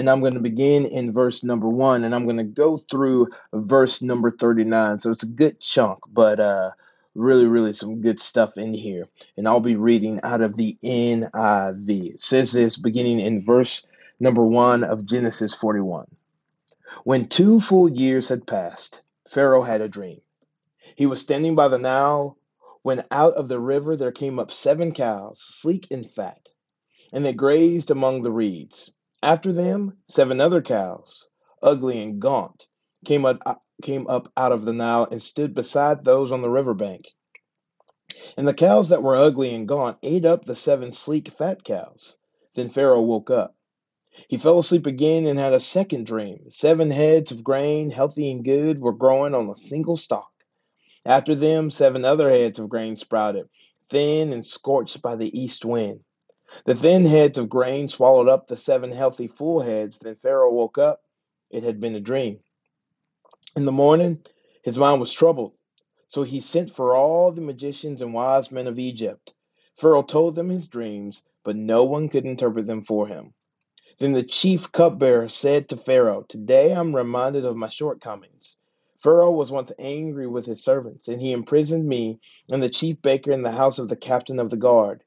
and I'm going to begin in verse number one, and I'm going to go through verse number 39. So it's a good chunk, but uh, really, really some good stuff in here. And I'll be reading out of the NIV. It says this beginning in verse number one of Genesis 41. When two full years had passed, Pharaoh had a dream. He was standing by the Nile when out of the river there came up seven cows, sleek and fat, and they grazed among the reeds. After them, seven other cows, ugly and gaunt, came up, uh, came up out of the Nile and stood beside those on the river bank. And the cows that were ugly and gaunt ate up the seven sleek, fat cows. Then Pharaoh woke up. He fell asleep again and had a second dream. Seven heads of grain, healthy and good, were growing on a single stalk. After them, seven other heads of grain sprouted, thin and scorched by the east wind. The thin heads of grain swallowed up the seven healthy full heads. Then Pharaoh woke up. It had been a dream. In the morning, his mind was troubled. So he sent for all the magicians and wise men of Egypt. Pharaoh told them his dreams, but no one could interpret them for him. Then the chief cupbearer said to Pharaoh, Today I'm reminded of my shortcomings. Pharaoh was once angry with his servants, and he imprisoned me and the chief baker in the house of the captain of the guard.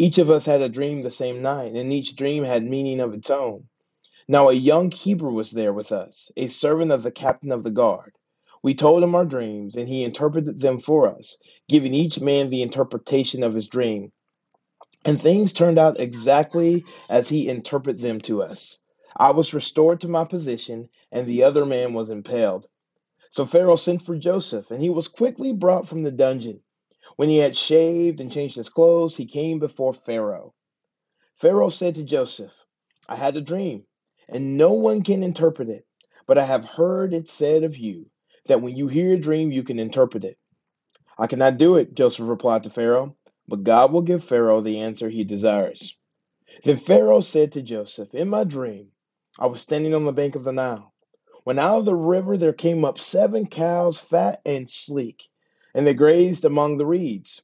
Each of us had a dream the same night, and each dream had meaning of its own. Now a young Hebrew was there with us, a servant of the captain of the guard. We told him our dreams, and he interpreted them for us, giving each man the interpretation of his dream. And things turned out exactly as he interpreted them to us. I was restored to my position, and the other man was impaled. So Pharaoh sent for Joseph, and he was quickly brought from the dungeon. When he had shaved and changed his clothes, he came before Pharaoh. Pharaoh said to Joseph, I had a dream, and no one can interpret it, but I have heard it said of you that when you hear a dream, you can interpret it. I cannot do it, Joseph replied to Pharaoh, but God will give Pharaoh the answer he desires. Then Pharaoh said to Joseph, In my dream, I was standing on the bank of the Nile. When out of the river there came up seven cows, fat and sleek and they grazed among the reeds.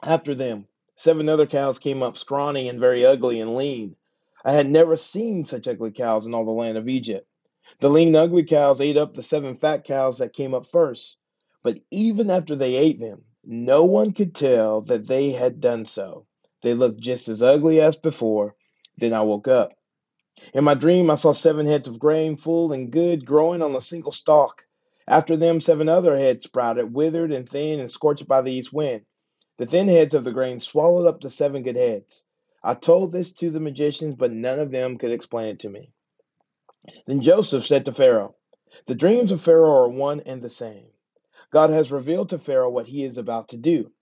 After them, seven other cows came up, scrawny and very ugly and lean. I had never seen such ugly cows in all the land of Egypt. The lean, ugly cows ate up the seven fat cows that came up first. But even after they ate them, no one could tell that they had done so. They looked just as ugly as before. Then I woke up. In my dream, I saw seven heads of grain, full and good, growing on a single stalk. After them, seven other heads sprouted, withered and thin and scorched by the east wind. The thin heads of the grain swallowed up the seven good heads. I told this to the magicians, but none of them could explain it to me. Then Joseph said to Pharaoh, The dreams of Pharaoh are one and the same. God has revealed to Pharaoh what he is about to do.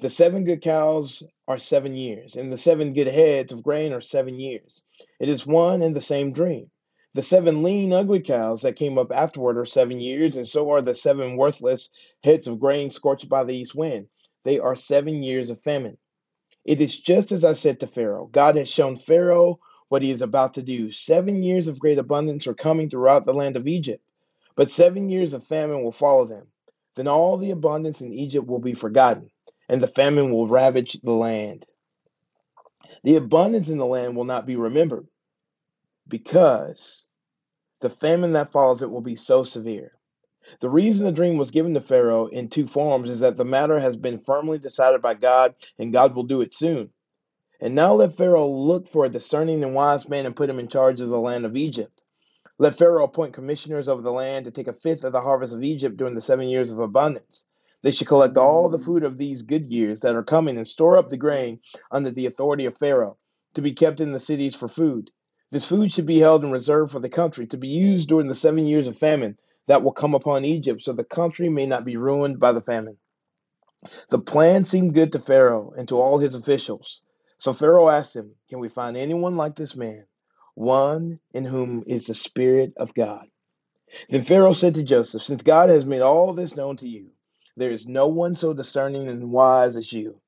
The seven good cows are seven years, and the seven good heads of grain are seven years. It is one and the same dream. The seven lean, ugly cows that came up afterward are seven years, and so are the seven worthless heads of grain scorched by the east wind. They are seven years of famine. It is just as I said to Pharaoh. God has shown Pharaoh what he is about to do. Seven years of great abundance are coming throughout the land of Egypt, but seven years of famine will follow them. Then all the abundance in Egypt will be forgotten, and the famine will ravage the land. The abundance in the land will not be remembered because the famine that follows it will be so severe. The reason the dream was given to Pharaoh in two forms is that the matter has been firmly decided by God, and God will do it soon. And now let Pharaoh look for a discerning and wise man and put him in charge of the land of Egypt. Let Pharaoh appoint commissioners over the land to take a fifth of the harvest of Egypt during the seven years of abundance. They should collect all the food of these good years that are coming and store up the grain under the authority of Pharaoh to be kept in the cities for food. This food should be held in reserve for the country to be used during the seven years of famine that will come upon Egypt, so the country may not be ruined by the famine. The plan seemed good to Pharaoh and to all his officials. So Pharaoh asked him, Can we find anyone like this man, one in whom is the Spirit of God? Then Pharaoh said to Joseph, Since God has made all this known to you, there is no one so discerning and wise as you.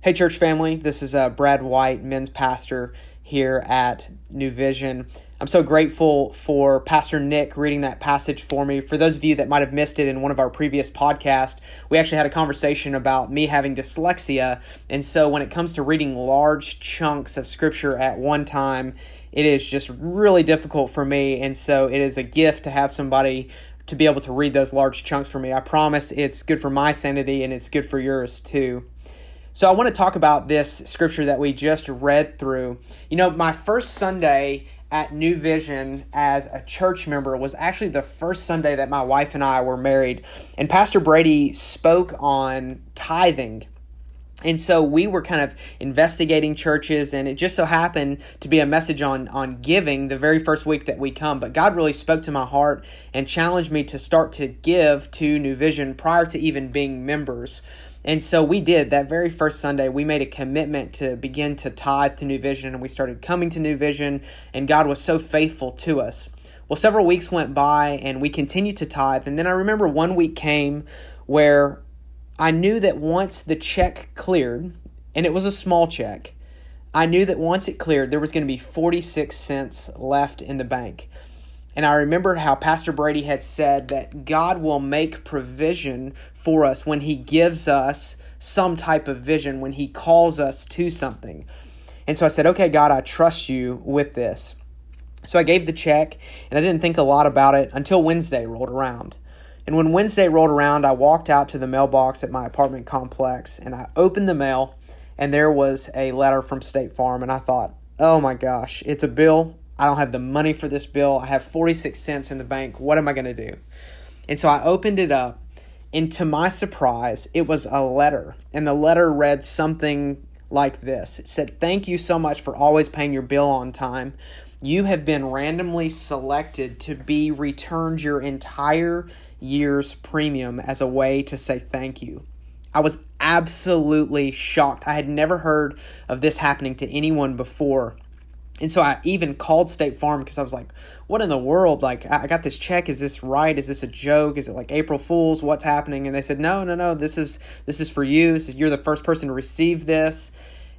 Hey, church family, this is uh, Brad White, men's pastor here at New Vision. I'm so grateful for Pastor Nick reading that passage for me. For those of you that might have missed it in one of our previous podcasts, we actually had a conversation about me having dyslexia. And so when it comes to reading large chunks of scripture at one time, it is just really difficult for me. And so it is a gift to have somebody to be able to read those large chunks for me. I promise it's good for my sanity and it's good for yours too. So I want to talk about this scripture that we just read through. You know, my first Sunday at New Vision as a church member was actually the first Sunday that my wife and I were married. And Pastor Brady spoke on tithing. And so we were kind of investigating churches, and it just so happened to be a message on, on giving the very first week that we come. But God really spoke to my heart and challenged me to start to give to New Vision prior to even being members. And so we did that very first Sunday. We made a commitment to begin to tithe to New Vision, and we started coming to New Vision, and God was so faithful to us. Well, several weeks went by, and we continued to tithe. And then I remember one week came where I knew that once the check cleared, and it was a small check, I knew that once it cleared, there was going to be 46 cents left in the bank. And I remember how Pastor Brady had said that God will make provision for us when He gives us some type of vision, when He calls us to something. And so I said, okay, God, I trust you with this. So I gave the check, and I didn't think a lot about it until Wednesday rolled around. And when Wednesday rolled around, I walked out to the mailbox at my apartment complex and I opened the mail, and there was a letter from State Farm. And I thought, oh my gosh, it's a bill I don't have the money for this bill. I have 46 cents in the bank. What am I going to do? And so I opened it up, and to my surprise, it was a letter. And the letter read something like this It said, Thank you so much for always paying your bill on time. You have been randomly selected to be returned your entire year's premium as a way to say thank you. I was absolutely shocked. I had never heard of this happening to anyone before. And so I even called State Farm because I was like, what in the world? Like, I got this check. Is this right? Is this a joke? Is it like April Fool's? What's happening? And they said, no, no, no. This is this is for you. This is, you're the first person to receive this.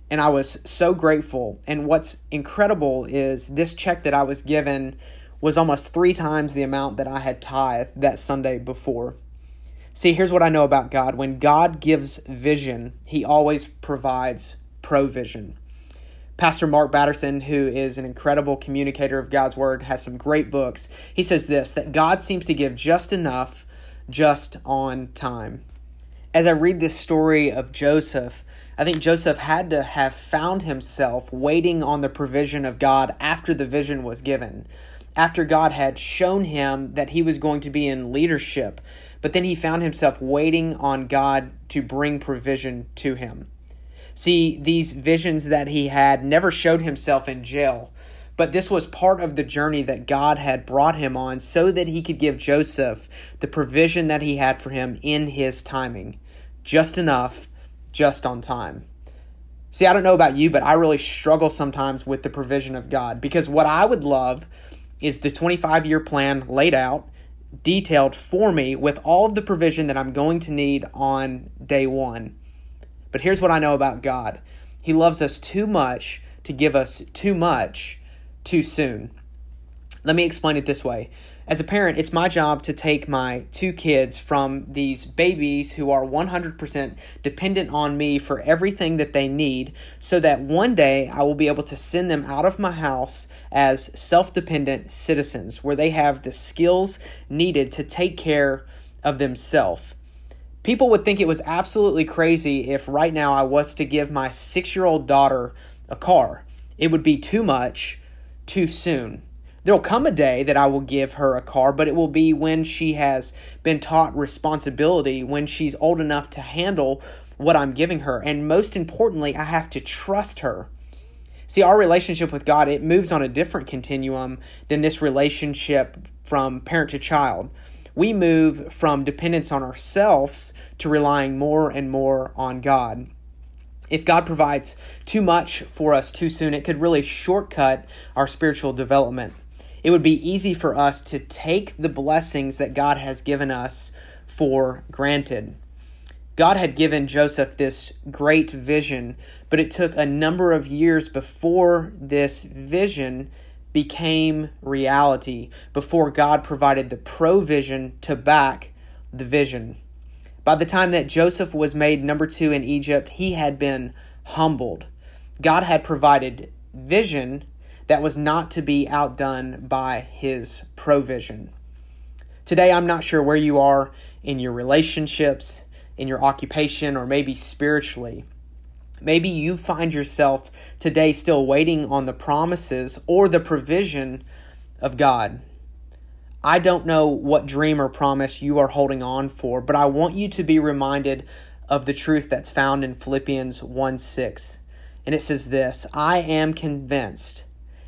And I was so grateful. And what's incredible is this check that I was given was almost three times the amount that I had tithed that Sunday before. See, here's what I know about God. When God gives vision, He always provides provision. Pastor Mark Batterson, who is an incredible communicator of God's word, has some great books. He says this that God seems to give just enough, just on time. As I read this story of Joseph, I think Joseph had to have found himself waiting on the provision of God after the vision was given, after God had shown him that he was going to be in leadership. But then he found himself waiting on God to bring provision to him. See, these visions that he had never showed himself in jail, but this was part of the journey that God had brought him on so that he could give Joseph the provision that he had for him in his timing. Just enough, just on time. See, I don't know about you, but I really struggle sometimes with the provision of God because what I would love is the 25 year plan laid out, detailed for me with all of the provision that I'm going to need on day one. But here's what I know about God He loves us too much to give us too much too soon. Let me explain it this way. As a parent, it's my job to take my two kids from these babies who are 100% dependent on me for everything that they need so that one day I will be able to send them out of my house as self dependent citizens where they have the skills needed to take care of themselves. People would think it was absolutely crazy if right now I was to give my six year old daughter a car. It would be too much, too soon. There'll come a day that I will give her a car, but it will be when she has been taught responsibility, when she's old enough to handle what I'm giving her. And most importantly, I have to trust her. See, our relationship with God, it moves on a different continuum than this relationship from parent to child we move from dependence on ourselves to relying more and more on God. If God provides too much for us too soon, it could really shortcut our spiritual development. it would be easy for us to take the blessings that God has given us for granted. God had given Joseph this great vision, but it took a number of years before this vision became reality, before God provided the provision to back the vision. By the time that Joseph was made number two in Egypt, he had been humbled. God had provided vision that was not to be outdone by his provision. Today, I'm not sure where you are in your relationships, in your occupation, or maybe spiritually. Maybe you find yourself today still waiting on the promises or the provision of God. I don't know what dream or promise you are holding on for, but I want you to be reminded of the truth that's found in Philippians 1 6. And it says this I am convinced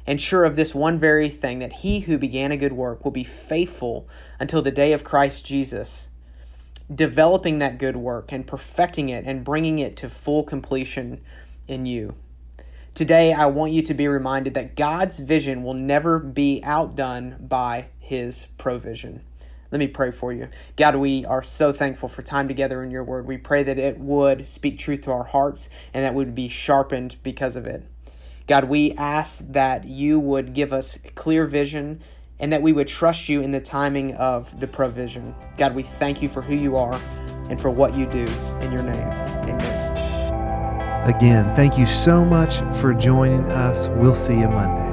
and sure of this one very thing that he who began a good work will be faithful until the day of Christ Jesus, developing that good work and perfecting it and bringing it to full completion in you. Today, I want you to be reminded that God's vision will never be outdone by his provision. Let me pray for you. God, we are so thankful for time together in your word. We pray that it would speak truth to our hearts and that we would be sharpened because of it. God, we ask that you would give us clear vision and that we would trust you in the timing of the provision. God, we thank you for who you are and for what you do. In your name, amen. Again, thank you so much for joining us. We'll see you Monday.